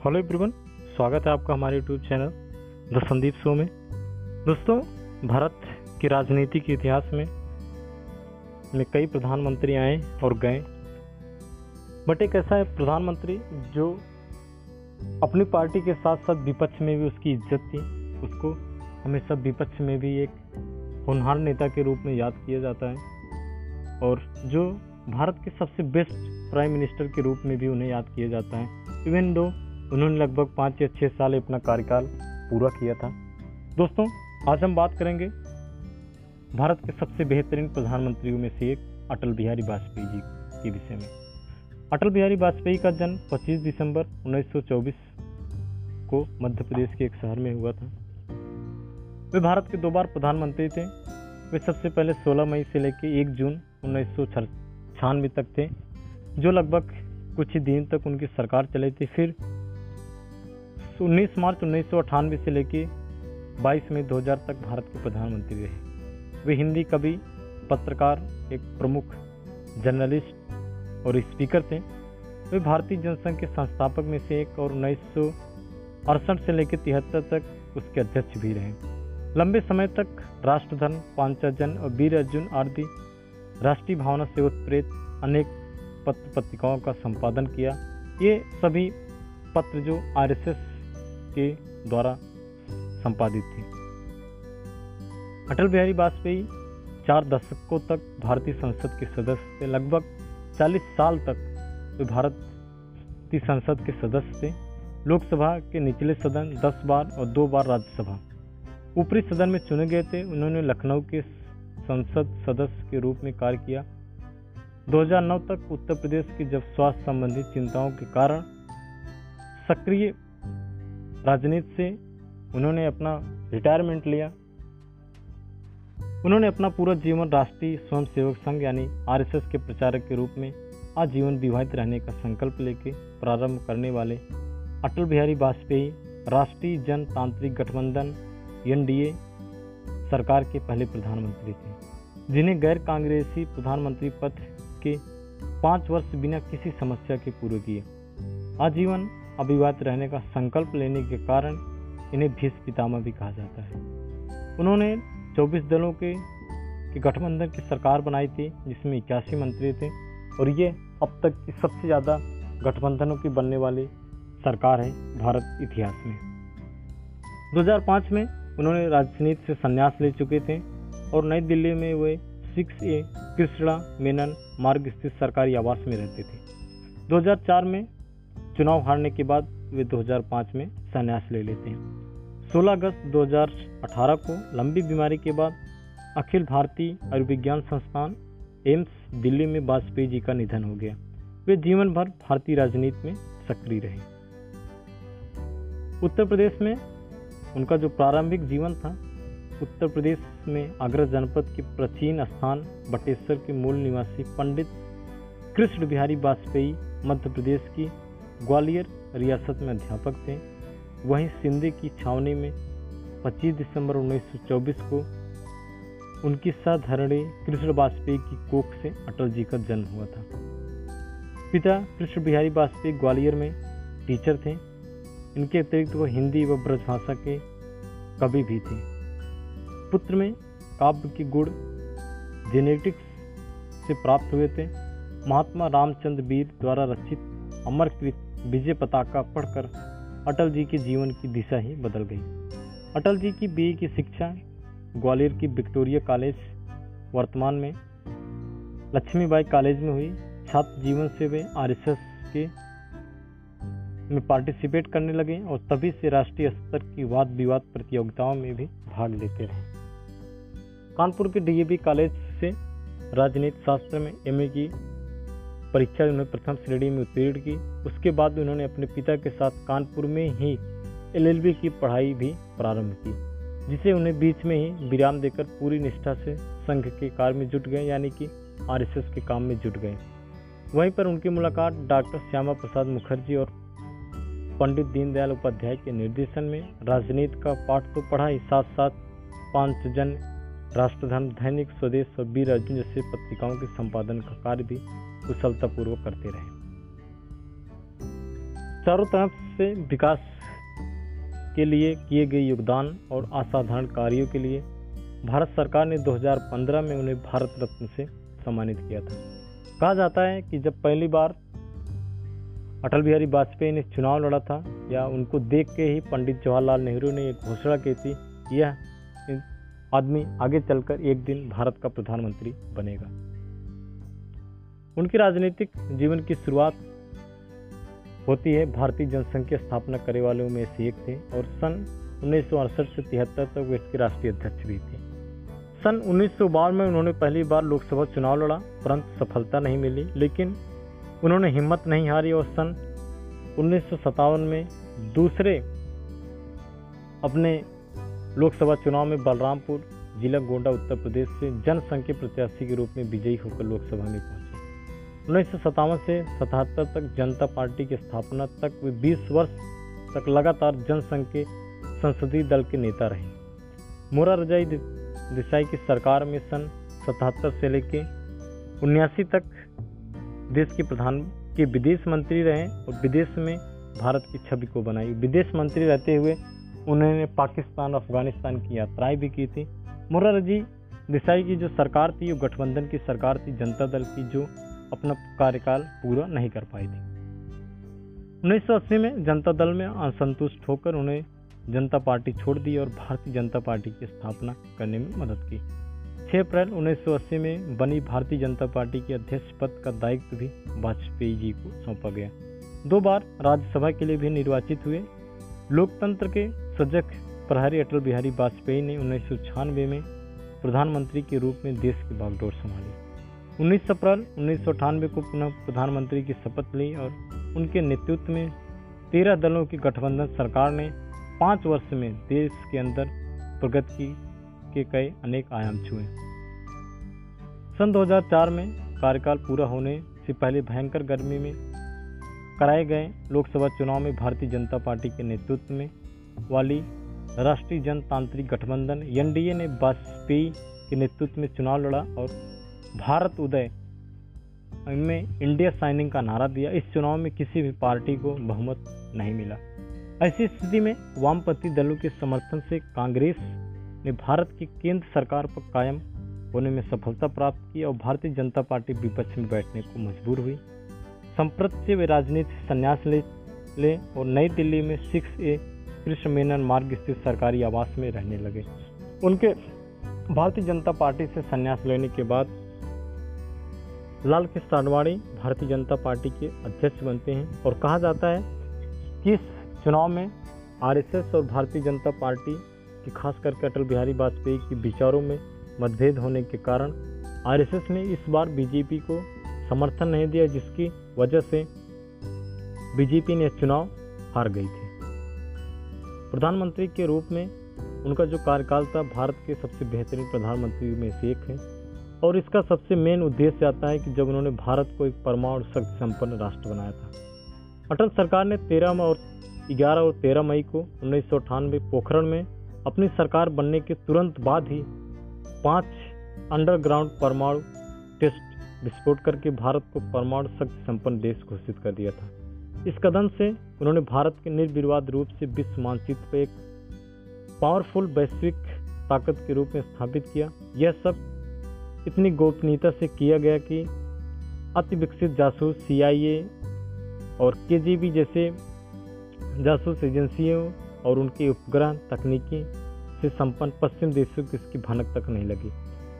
Hello everyone, स्वागत है आपका हमारे YouTube channel the Sandeep show में। दोस्तों, भारत के राजनीति के इतिहास में में कई प्रधानमंत्री आए और गए। बट एक ऐसा है प्रधानमंत्री जो अपनी पार्टी के साथ साथ विपक्ष में भी उसकी इज़्ज़त थी, उसको हमेशा विपक्ष में भी एक होनहार नेता के रूप में याद किया जाता है और जो भारत के सबसे बेस्ट प्राइम मिनिस्टर के रूप में भी उन्हें याद किया जाता है। इवन दो उन्होंने लगभग पाँच या छः साल अपना कार्यकाल पूरा किया था। दोस्तों, आज हम बात करेंगे भारत के सबसे बेहतरीन प्रधानमंत्रियों में से एक अटल बिहारी वाजपेयी जी के विषय में। अटल बिहारी वाजपेयी का जन्म 25 दिसंबर 1924 को मध्य प्रदेश के एक शहर में हुआ था। वे भारत के दो बार प्रधानमंत्री थे। वे सबसे पहले 16 मई से लेकर 1 जून उन्नीस तक थे, जो लगभग कुछ ही दिन तक उनकी सरकार चली थी। फिर 19 मार्च उन्नीस सौ अठानवे से लेकर 22 मई 2000 तक भारत के प्रधानमंत्री रहे। वे हिंदी कवि, पत्रकार, एक प्रमुख जर्नलिस्ट और स्पीकर थे। वे भारतीय जनसंघ के संस्थापक में से एक और उन्नीस सौ अड़सठ से लेकर तिहत्तर तक उसके अध्यक्ष भी रहे। लंबे समय तक राष्ट्रधर्म पांचाजन और वीर अर्जुन आदि राष्ट्रीय भावना से उत्प्रेत अनेक पत्र पत्रिकाओं का संपादन किया। ये सभी पत्र जो आरएसएस के द्वारा संपादित थी। अटल बिहारी वाजपेयी चार दशकों तक भारतीय संसद के सदस्य थे। लगभग 40 साल तक वे भारत की संसद के सदस्य थे। लोकसभा के निचले सदन 10 बार और दो बार राज्यसभा। ऊपरी सदन में चुने गए थे। उन्होंने लखनऊ के संसद सदस्य के रूप में कार्य किया। 2009 तक उत्तर प्रदेश की जब स्वास्थ्य संबंधी चिंताओं के कारण सक्रिय राजनीति से उन्होंने अपना रिटायरमेंट लिया। उन्होंने अपना पूरा जीवन राष्ट्रीय स्वयंसेवक संघ यानी आरएसएस के प्रचारक के रूप में आजीवन विवाहित रहने का संकल्प लेके प्रारंभ करने वाले अटल बिहारी वाजपेयी, राष्ट्रीय जनतांत्रिक गठबंधन, एनडीए सरकार के पहले प्रधानमंत्री थे, जिन्हें गैर कांग्रेसी प्रधानमंत्री पद के पाँच वर्ष बिना किसी समस्या के पूरे किए। आजीवन अविवाहित रहने का संकल्प लेने के कारण इन्हें भीष्म पितामह भी कहा जाता है। उन्होंने 24 दलों के, के गठबंधन की सरकार बनाई थी जिसमें इक्यासी मंत्री थे और ये अब तक की सबसे ज़्यादा गठबंधनों की बनने वाली सरकार है भारत इतिहास में। 2005 में उन्होंने राजनीति से संन्यास ले चुके थे और नई दिल्ली में वे सिक्स ए कृष्णा मेनन मार्ग स्थित सरकारी आवास में रहते थे। 2004 में चुनाव हारने के बाद वे 2005 में संन्यास ले लेते हैं। 16 अगस्त 2018 को लंबी बीमारी के बाद अखिल भारतीय आयुर्विज्ञान संस्थान एम्स दिल्ली में वाजपेयी जी का निधन हो गया। वे जीवन भर भारतीय राजनीति में सक्रिय रहे। उत्तर प्रदेश में उनका जो प्रारंभिक जीवन था, उत्तर प्रदेश में आगरा जनपद के प्राचीन स्थान बटेश्वर के मूल निवासी पंडित कृष्ण बिहारी वाजपेयी मध्य प्रदेश की ग्वालियर रियासत में अध्यापक थे। वहीं सिंधे की छावनी में 25 दिसंबर 1924 को उनकी साधरणी कृष्ण वाजपेयी की कोख से अटल जी का जन्म हुआ था। पिता कृष्ण बिहारी वाजपेयी ग्वालियर में टीचर थे। इनके अतिरिक्त वो हिंदी व ब्रजभाषा के कवि भी थे। पुत्र में काव्य के गुण जेनेटिक्स से प्राप्त हुए थे। महात्मा रामचंद्र वीर द्वारा रचित अमरकृत विजय पताका पढ़कर अटल जी के जीवन की दिशा ही बदल गई। अटल जी की बी की शिक्षा, ग्वालियर की विक्टोरिया कॉलेज वर्तमान में लक्ष्मीबाई कॉलेज में हुई। छात्र जीवन से वे आरएसएस के में पार्टिसिपेट करने लगे और तभी से राष्ट्रीय स्तर की वाद विवाद प्रतियोगिताओं में भी भाग लेते रहे। कानपुर के डीएवी कॉलेज से राजनीति शास्त्र में एमए की परीक्षा उन्होंने प्रथम श्रेणी में उत्तीर्ण की। उसके बाद उन्होंने अपने पिता के साथ कानपुर में ही एलएलबी की पढ़ाई भी प्रारंभ की, जिसे उन्हें बीच में ही विराम देकर पूरी निष्ठा से संघ के कार्य में जुट गए, यानी कि आरएसएस के काम में जुट गए। वहीं पर उनकी मुलाकात डॉक्टर श्यामा प्रसाद मुखर्जी और पंडित दीनदयाल उपाध्याय के निर्देशन में राजनीति का पाठ तो पढ़ा ही साथ साथ पांचजन राष्ट्रधर्म दैनिक स्वदेश और वीर अर्जुन जैसे पत्रिकाओं के संपादन का कार्य भी कुशलतापूर्वक करते रहे। चारों तरफ़ से विकास के लिए किए गए योगदान और असाधारण कार्यों के लिए भारत सरकार ने 2015 में उन्हें भारत रत्न से सम्मानित किया था। कहा जाता है कि जब पहली बार अटल बिहारी वाजपेयी ने चुनाव लड़ा था या उनको देख के ही पंडित जवाहरलाल नेहरू ने एक घोषणा की थी, यह आदमी आगे चलकर एक दिन भारत का प्रधानमंत्री बनेगा। उनकी राजनीतिक जीवन की शुरुआत होती है। भारतीय जनसंघ की स्थापना करने वालों में से एक थे और सन उन्नीस सौ अड़सठ से तिहत्तर तक वे इसके राष्ट्रीय अध्यक्ष भी थे। सन उन्नीस सौ बावन में उन्होंने पहली बार लोकसभा चुनाव लड़ा, परंतु सफलता नहीं मिली, लेकिन उन्होंने हिम्मत नहीं हारी और सन उन्नीस सौ सत्तावन में दूसरे अपने लोकसभा चुनाव में बलरामपुर, जिला गोंडा, उत्तर प्रदेश से जनसंघ के प्रत्याशी के रूप में विजयी होकर लोकसभा में पहुँचे। उन्नीस सौ सत्तावन से सतहत्तर तक जनता पार्टी की स्थापना तक वे 20 वर्ष तक लगातार जनसंघ के संसदीय दल के नेता रहे। मोरा रजाई देसाई की सरकार में सन सतहत्तर से लेकर उन्यासी तक देश के प्रधान के विदेश मंत्री रहे और विदेश में भारत की छवि को बनाई। विदेश मंत्री रहते हुए उन्होंने पाकिस्तान अफ़गानिस्तान की यात्राएँ भी की थी। मुरारजी देसाई की जो सरकार थी, वो गठबंधन की सरकार थी, जनता दल की, जो अपना कार्यकाल पूरा नहीं कर पाई थी। 1980 में जनता दल में असंतुष्ट होकर उन्हें जनता पार्टी छोड़ दी और भारतीय जनता पार्टी की स्थापना करने में मदद की। 6 अप्रैल 1980 में बनी भारतीय जनता पार्टी के अध्यक्ष पद का दायित्व भी वाजपेयी जी को सौंपा गया। दो बार राज्यसभा के लिए भी निर्वाचित हुए। लोकतंत्र के सजग प्रहरी अटल बिहारी वाजपेयी ने उन्नीस सौ छियानवे में प्रधानमंत्री के रूप में देश की बागडोर संभाली। 19 अप्रैल उन्नीस सौ अठानवे को पुनः प्रधानमंत्री की शपथ ली और उनके नेतृत्व में तेरह दलों की गठबंधन सरकार ने पाँच वर्ष में देश के अंदर प्रगति के कई अनेक आयाम छुए। सन 2004 में कार्यकाल पूरा होने से पहले भयंकर गर्मी में कराए गए लोकसभा चुनाव में भारतीय जनता पार्टी के नेतृत्व में वाली राष्ट्रीय जनतांत्रिक गठबंधन एनडीए ने वाजपेयी के नेतृत्व में चुनाव लड़ा और भारत उदय। में इंडिया साइनिंग का नारा दिया। इस चुनाव में किसी भी पार्टी को बहुमत नहीं मिला। ऐसी स्थिति में वामपंथी दलों के समर्थन से कांग्रेस ने भारत की केंद्र सरकार पर कायम होने में सफलता प्राप्त की और भारतीय जनता पार्टी विपक्ष में बैठने को मजबूर हुई। संप्रत से वे राजनीति संन्यास ले ले और नई दिल्ली में सिक्स ए कृष्ण मेनन मार्ग स्थित सरकारी आवास में रहने लगे। उनके भारतीय जनता पार्टी से संन्यास लेने के बाद लाल कृष्ण आडवाणी भारतीय जनता पार्टी के अध्यक्ष बनते हैं और कहा जाता है कि इस चुनाव में आरएसएस और भारतीय जनता पार्टी की खास करके अटल बिहारी वाजपेयी के विचारों में मतभेद होने के कारण आरएसएस ने इस बार बीजेपी को समर्थन नहीं दिया, जिसकी वजह से बीजेपी ने चुनाव हार गई थी। प्रधानमंत्री के रूप में उनका जो कार्यकाल था, भारत के सबसे बेहतरीन प्रधानमंत्री में से एक है। और इसका सबसे मेन उद्देश्य आता है कि जब उन्होंने भारत को एक परमाणु शक्ति संपन्न राष्ट्र बनाया था। अटल सरकार ने तेरह और ग्यारह और तेरह मई को उन्नीस सौ अठानबे पोखरण में अपनी सरकार बनने के तुरंत बाद ही पाँच अंडरग्राउंड परमाणु टेस्ट विस्फोट करके भारत को परमाणु शक्ति संपन्न देश घोषित कर दिया था। इस कदम से उन्होंने भारत के निर्विवाद रूप से विश्व मानचित्र पर एक पावरफुल वैश्विक ताकत के रूप में स्थापित किया। यह सब इतनी गोपनीयता से किया गया कि अति विकसित जासूस सीआईए और केजीबी जैसे जासूस एजेंसियों और उनके उपग्रह तकनीकी से संपन्न पश्चिम देशों को इसकी भनक तक नहीं लगी।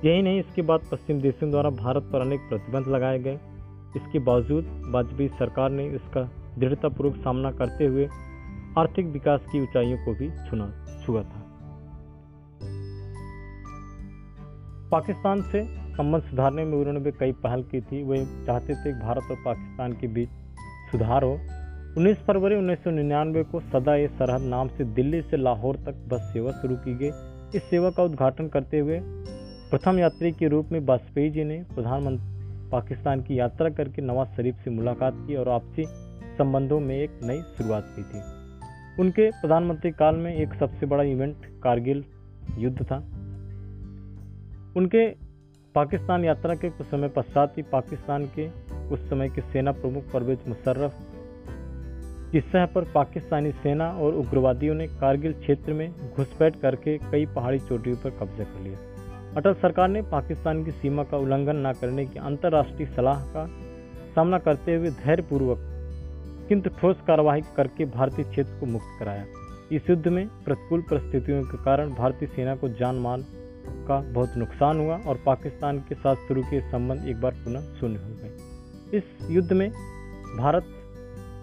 यही नहीं, इसके बाद पश्चिम देशों द्वारा भारत पर अनेक प्रतिबंध लगाए गए। इसके बावजूद वाजपेयी सरकार ने इसका दृढ़तापूर्वक सामना करते हुए आर्थिक विकास की ऊंचाइयों को भी छुना छुआ था। पाकिस्तान से संबंध सुधारने में उन्होंने भी कई पहल की थी। वे चाहते थे भारत और पाकिस्तान के बीच सुधार हो। 19 फरवरी 1999 को सदा ए सरहद नाम से दिल्ली से लाहौर तक बस सेवा शुरू की गई। इस सेवा का उद्घाटन करते हुए प्रथम यात्री के रूप में वाजपेयी जी ने प्रधानमंत्री पाकिस्तान की यात्रा करके नवाज़ शरीफ से मुलाकात की और आपसी संबंधों में एक नई शुरुआत की थी। उनके प्रधानमंत्री काल में एक सबसे बड़ा इवेंट कारगिल युद्ध था। उनके पाकिस्तान यात्रा के कुछ समय पश्चात ही पाकिस्तान के उस समय के सेना प्रमुख परवेज मुशर्रफ की सह पर पाकिस्तानी सेना और उग्रवादियों ने कारगिल क्षेत्र में घुसपैठ करके कई पहाड़ी चोटियों पर कब्जा कर लिया। अटल सरकार ने पाकिस्तान की सीमा का उल्लंघन न करने की अंतर्राष्ट्रीय सलाह का सामना करते हुए धैर्यपूर्वक किंतु ठोस कार्रवाई करके भारतीय क्षेत्र को मुक्त कराया। इस युद्ध में प्रतिकूल परिस्थितियों के कारण भारतीय सेना को जान माल का बहुत नुकसान हुआ और पाकिस्तान के साथ शुरू के संबंध एक बार पुनः शून्य हो गए। इस युद्ध में भारत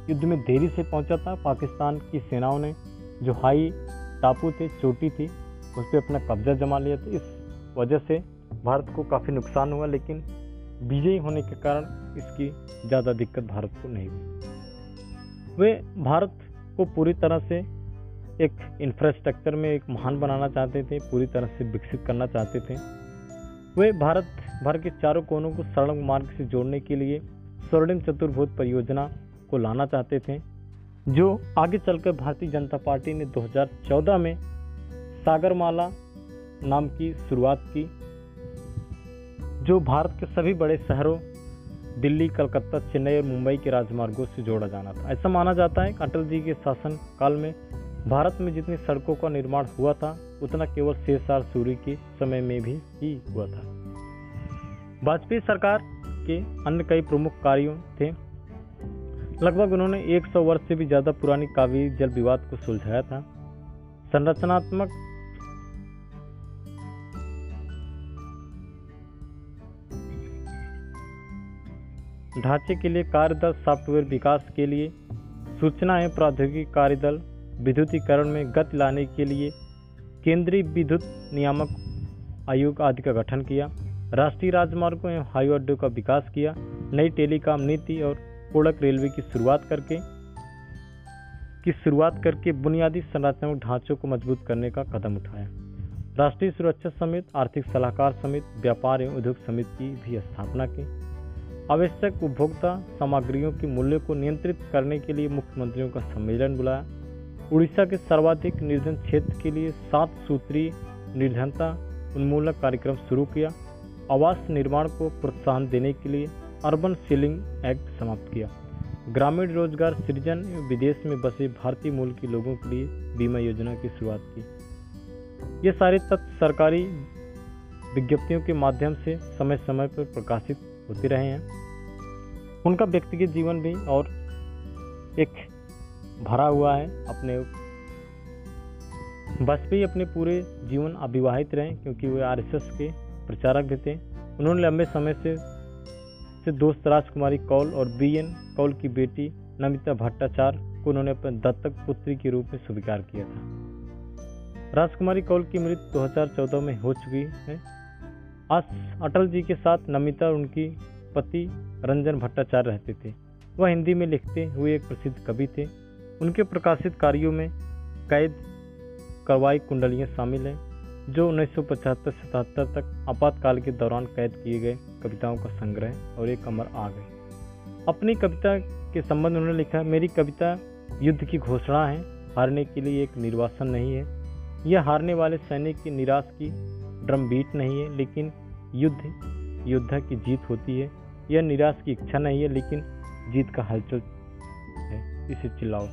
युद्ध में देरी से पहुँचा था। पाकिस्तान की सेनाओं ने जो हाई टापू थे, चोटी थी, उस पर अपना कब्जा जमा लिया था। इस वजह से भारत को काफ़ी नुकसान हुआ, लेकिन विजयी होने के कारण इसकी ज़्यादा दिक्कत भारत को नहीं हुई। वे भारत को पूरी तरह से एक इंफ्रास्ट्रक्चर में एक महान बनाना चाहते थे, पूरी तरह से विकसित करना चाहते थे। वे भारत भर के चारों कोनों को सड़क मार्ग से जोड़ने के लिए स्वर्णिम चतुर्भुज परियोजना को लाना चाहते थे, जो आगे चलकर भारतीय जनता पार्टी ने 2014 में सागरमाला नाम की शुरुआत की, जो भारत के सभी बड़े शहरों, दिल्ली, कलकत्ता, चेन्नई और मुंबई के राजमार्गों से जोड़ा जाना था। ऐसा माना जाता है कि अटल जी के शासन काल में भारत में जितनी सड़कों का निर्माण हुआ था, उतना केवल शेषार सूर्य के समय में भी ही हुआ था। वाजपेयी सरकार के अन्य कई प्रमुख कार्यों थे। लगभग उन्होंने 100 वर्ष से भी ज़्यादा पुरानी कावेरी जल विवाद को सुलझाया था। संरचनात्मक ढांचे के लिए कार्यदल सॉफ्टवेयर विकास के लिए सूचना एवं प्रौद्योगिकी कार्यदल विद्युतीकरण में गति लाने के लिए केंद्रीय विद्युत नियामक आयोग आदि का गठन किया, राष्ट्रीय राजमार्गों एवं हाई अड्डों का विकास किया, नई टेलीकॉम नीति और कोड़क रेलवे की शुरुआत करके, की शुरुआत करके बुनियादी संरचनात्मक ढांचों को मज़बूत करने का कदम उठाया। राष्ट्रीय सुरक्षा समिति, आर्थिक सलाहकार समिति, व्यापार एवं उद्योग समिति की भी स्थापना की। आवश्यक उपभोक्ता सामग्रियों के मूल्य को नियंत्रित करने के लिए मुख्यमंत्रियों का सम्मेलन बुलाया। उड़ीसा के सर्वाधिक निर्धन क्षेत्र के लिए सात सूत्रीय निर्धनता उन्मूलक कार्यक्रम शुरू किया। आवास निर्माण को प्रोत्साहन देने के लिए अर्बन सीलिंग एक्ट समाप्त किया। ग्रामीण रोज़गार सृजन विदेश में बसे भारतीय मूल के लोगों के लिए बीमा योजना की शुरुआत की। ये सारे तथ्य सरकारी विज्ञप्तियों के माध्यम से समय समय पर प्रकाशित होते रहे हैं। उनका व्यक्तिगत जीवन भी और एक भरा हुआ है अपने वाजपेयी अपने पूरे जीवन अविवाहित रहे, क्योंकि वे आरएसएस के प्रचारक भी थे। उन्होंने लंबे समय से से दोस्त राजकुमारी कौल और बी एन कौल की बेटी नमिता भट्टाचार्य को उन्होंने अपने दत्तक पुत्री के रूप में स्वीकार किया था। राजकुमारी कौल की मृत्यु 2014 में हो चुकी है। आज अटल जी के साथ नमिता और उनकी पति रंजन भट्टाचार्य रहते थे। वह हिंदी में लिखते हुए एक प्रसिद्ध कवि थे। उनके प्रकाशित कार्यों में कैद, कार्रवाई कुंडलियाँ शामिल हैं, जो उन्नीस सौ पचहत्तर सतहत्तर तक आपातकाल के दौरान कैद किए गए कविताओं का संग्रह और एक अमर आ गए अपनी कविता के संबंध उन्होंने लिखा, मेरी कविता युद्ध की घोषणा है, हारने के लिए एक निर्वासन नहीं है। यह हारने वाले सैनिक की निराश की ड्रम बीट नहीं है, लेकिन युद्ध, योद्धा की जीत होती है। यह निराश की इच्छा नहीं है, लेकिन जीत का हलचल है। इसे चिल्लाओ।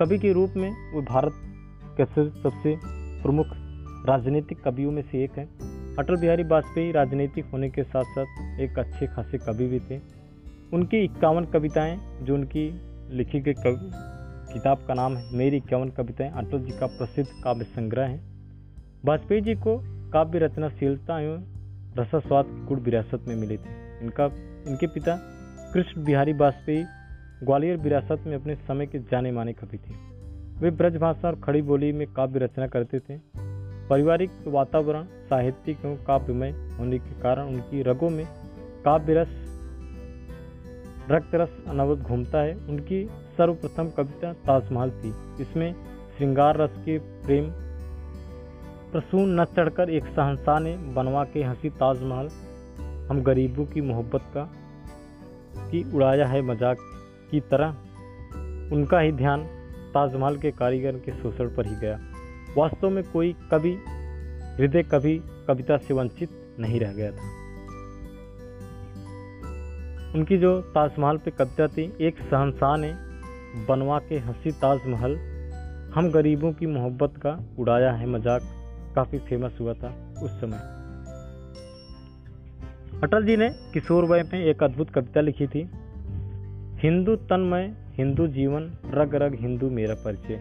कवि के रूप में वो भारत के सबसे प्रमुख राजनीतिक कवियों में से एक है। अटल बिहारी वाजपेयी राजनीतिक होने के साथ साथ एक अच्छे खासे कवि भी थे। उनकी इक्यावन कविताएँ, जो उनकी लिखी गई कवि किताब का नाम है मेरी इक्यावन कविताएँ, अटल जी का प्रसिद्ध काव्य संग्रह है। वाजपेयी जी को काव्य रचनाशीलता एवं रसास्वाद की गुड़ विरासत में मिली थी। इनका, इनके पिता कृष्ण बिहारी वाजपेयी ग्वालियर विरासत में अपने समय के जाने माने कवि थे। वे ब्रजभाषा और खड़ी बोली में काव्य रचना करते थे। पारिवारिक वातावरण, साहित्यिक एवं काव्यमय होने के कारण उनकी रगों में काव्य रस रक्त रस अनवध घूमता है। उनकी सर्वप्रथम कविता ताजमहल थी। इसमें श्रृंगार रस के प्रेम, प्रसून न चढ़कर एक सहनशाह ने बनवा के हँसी ताजमहल, हम गरीबों की मोहब्बत का, की उड़ाया है मज़ाक की तरह उनका ही ध्यान ताजमहल के कारीगर के शोषण पर ही गया। वास्तव में कोई कवि, हृदय कभी कविता से वंचित नहीं रह गया था। उनकी जो ताजमहल पे कविता थी, एक सहनशाह ने बनवा के हँसी ताजमहल, हम गरीबों की मोहब्बत का उड़ाया है मज़ाक, काफ़ी फ़ेमस हुआ था उस समय। अटल जी ने किशोर वय में एक अद्भुत कविता लिखी थी हिंदू तन्मय, हिंदू जीवन रग रग हिंदू मेरा परिचय।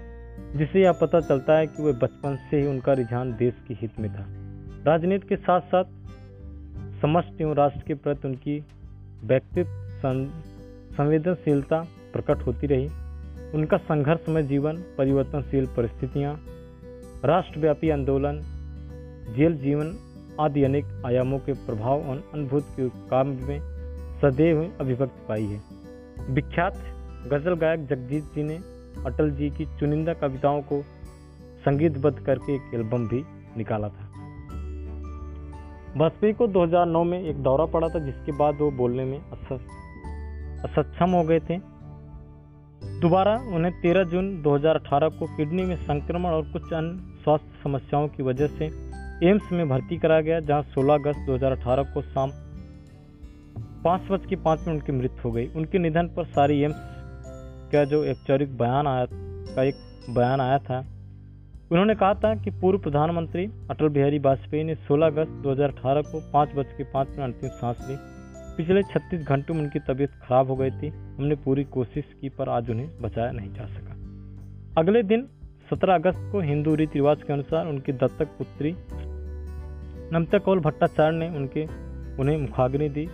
जिसे यह पता चलता है कि वह बचपन से ही उनका रुझान देश के हित में था। राजनीति के साथ साथ समस्त एवं राष्ट्र के प्रति उनकी व्यक्तित्व संवेदनशीलता प्रकट होती रही। उनका संघर्षमय जीवन, परिवर्तनशील परिस्थितियाँ, राष्ट्रव्यापी आंदोलन, जेल जीवन आदि अनेक आयामों के प्रभाव और अनुभूत के काम में सदैव अभिव्यक्त पाई है। विख्यात गज़ल गायक जगजीत जी ने अटल जी की चुनिंदा कविताओं को संगीतबद्ध करके एक एल्बम भी निकाला था। वाजपेयी को 2009 में एक दौरा पड़ा था, जिसके बाद वो बोलने में असक्षम हो गए थे। दोबारा उन्हें 13 जून 2018 को किडनी में संक्रमण और कुछ अन्य स्वास्थ्य समस्याओं की वजह से एम्स में भर्ती कराया गया, जहाँ 16 अगस्त 2018 को शाम पाँच बज के, पाँच मिनट की मृत्यु हो गई। उनके निधन पर सारी एम्स का जो औपचारिक बयान आया का एक बयान आया था। उन्होंने कहा था कि पूर्व प्रधानमंत्री अटल बिहारी वाजपेयी ने 16 अगस्त 2018 को पाँच बज के, पाँच मिनट अंतिम सांस ली। पिछले 36 घंटों में उनकी तबीयत खराब हो गई थी। हमने पूरी कोशिश की, पर आज उन्हें बचाया नहीं जा सका। अगले दिन 17 अगस्त को हिंदू रीति रिवाज के अनुसार उनकी दत्तक पुत्री नमता कौल भट्टाचार्य ने उनके, उन्हें मुखाग्नि दी।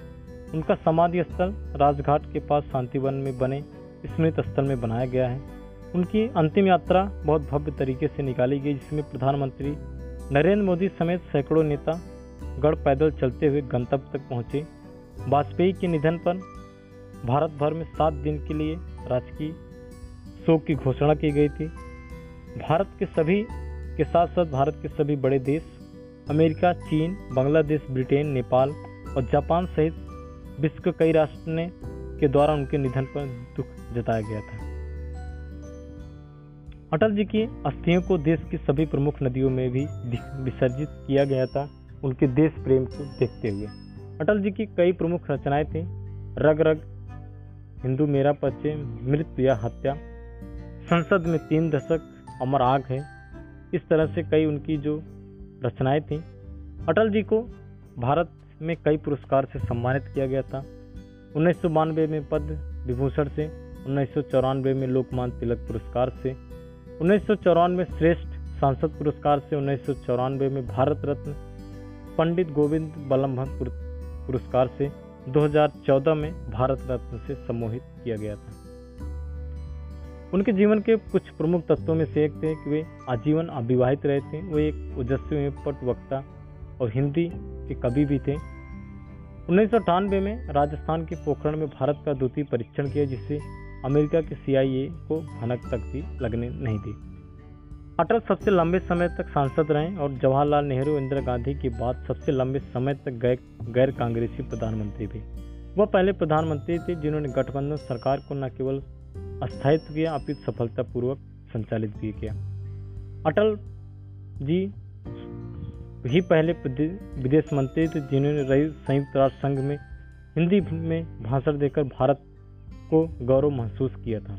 उनका समाधि स्थल राजघाट के पास शांतिवन में बने, स्मृत स्थल में बनाया गया है। उनकी अंतिम यात्रा बहुत भव्य तरीके से निकाली गई, जिसमें प्रधानमंत्री नरेंद्र मोदी समेत सैकड़ों नेता गढ़ पैदल चलते हुए गंतव्य तक पहुँचे। वाजपेयी के निधन पर भारत भर में सात दिन के लिए राजकीय शोक की घोषणा की गई थी। भारत के सभी, के साथ साथ भारत के सभी बड़े देश, अमेरिका, चीन, बांग्लादेश, ब्रिटेन, नेपाल और जापान सहित विश्व के कई राष्ट्र के द्वारा उनके निधन पर दुख जताया गया था। अटल जी की अस्थियों को देश की सभी प्रमुख नदियों में भी विसर्जित किया गया था, उनके देश प्रेम को देखते हुए। अटल जी की कई प्रमुख रचनाएँ थी, रग रग, हिंदू मेरा परिचय मृत्यु या हत्या, संसद में तीन दशक, अमर आग है, इस तरह से कई उनकी जो रचनाएँ थी। अटल जी को भारत में कई पुरस्कार से सम्मानित किया गया था। उन्नीस सौ बानवे में पद्म विभूषण से, उन्नीस सौ चौरानवे में लोकमान तिलक पुरस्कार से, उन्नीस में श्रेष्ठ सांसद पुरस्कार से, उन्नीस सौ चौरानवे में भारत रत्न पंडित गोविंद बल्लभ पुरस्कार से 2014 में भारत रत्न से सम्मोहित किया गया था। उनके जीवन के कुछ प्रमुख तत्वों में से एक थे कि वे आजीवन अविवाहित रहे थे वे एक ओजस्वी पट वक्ता और हिंदी के कवि भी थे। उन्नीस सौ अठानवे में राजस्थान के पोखरण में भारत का द्वितीय परीक्षण किया, जिससे अमेरिका के CIA को भनक तक भी लगने नहीं दी। अटल सबसे लंबे समय तक सांसद रहे और जवाहरलाल नेहरू इंदिरा गांधी के बाद सबसे लंबे समय तक गैर गैर कांग्रेसी प्रधानमंत्री भी वह पहले प्रधानमंत्री थे जिन्होंने गठबंधन सरकार को न केवल अस्थायित्व किया, अपित सफलतापूर्वक संचालित भी किया। अटल जी ही पहले विदेश मंत्री थे जिन्होंने रही संयुक्त राष्ट्र संघ में हिंदी में भाषण देकर भारत को गौरव महसूस किया था।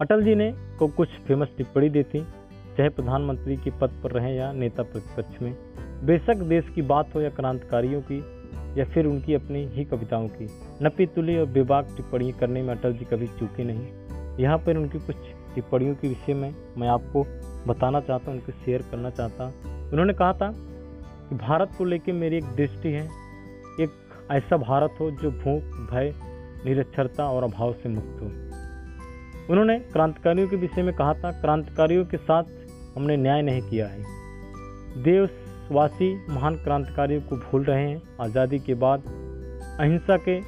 अटल जी ने को कुछ फ़ेमस टिप्पणी दी थी, चाहे प्रधानमंत्री के पद पर रहे या नेता प्रतिपक्ष में, बेशक देश की बात हो या क्रांतिकारियों की, या फिर उनकी अपनी ही कविताओं की। नपी तुली और बेबाक टिप्पणी करने में अटल जी कभी चूके नहीं। यहाँ पर उनकी कुछ टिप्पणियों के विषय में मैं आपको बताना चाहता हूँ, उनको शेयर करना चाहता उन्होंने कहा था कि भारत को लेकर मेरी एक दृष्टि है, एक ऐसा भारत हो जो भूख, भय, निरक्षरता और अभाव से मुक्त हो। उन्होंने क्रांतिकारियों के विषय में कहा था, क्रांतिकारियों के साथ हमने न्याय नहीं किया है। देशवासी महान क्रांतिकारियों को भूल रहे हैं। आज़ादी के बाद अहिंसा के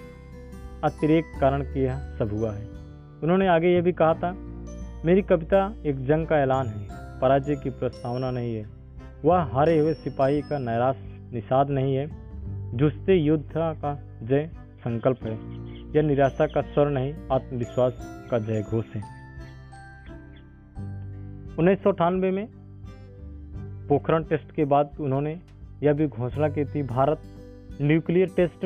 अतिरेक कारण के यह सब हुआ है। उन्होंने आगे यह भी कहा था, मेरी कविता एक जंग का ऐलान है, पराजय की प्रस्तावना नहीं है। वह हारे हुए सिपाही का नैराश, निषाद नहीं है। जुस्ते युद्ध का जय संकल्प है। यह निराशा का स्वर नहीं, आत्मविश्वास का जय घोष है। उन्नीस सौ अठानबे में पोखरण टेस्ट के बाद उन्होंने यह भी घोषणा की थी, भारत न्यूक्लियर टेस्ट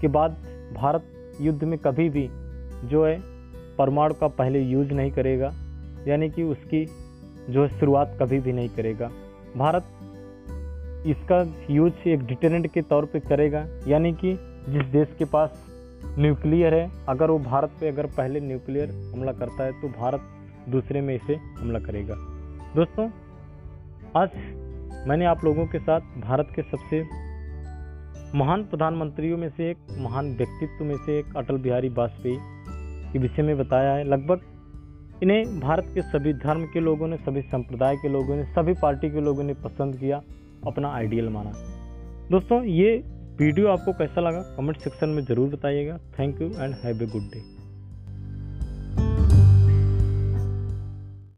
के बाद भारत युद्ध में कभी भी जो है परमाणु का पहले यूज़ नहीं करेगा, यानी कि उसकी जो है शुरुआत कभी भी नहीं करेगा। भारत इसका यूज़ एक डिटरेंट के तौर पे करेगा, यानी कि जिस देश के पास न्यूक्लियर है, अगर वो भारत पे अगर पहले न्यूक्लियर हमला करता है तो भारत दूसरे में इसे हमला करेगा। दोस्तों, आज मैंने आप लोगों के साथ भारत के सबसे महान प्रधानमंत्रियों में से एक, महान व्यक्तित्व में से एक, अटल बिहारी वाजपेयी के विषय में बताया है। लगभग इन्हें भारत के सभी धर्म के लोगों ने, सभी संप्रदाय के लोगों ने, सभी पार्टी के लोगों ने पसंद किया, अपना आइडियल माना। दोस्तों, ये वीडियो आपको कैसा लगा? कमेंट सेक्शन में ज़रूर बताइएगा। Thank you and have a good day.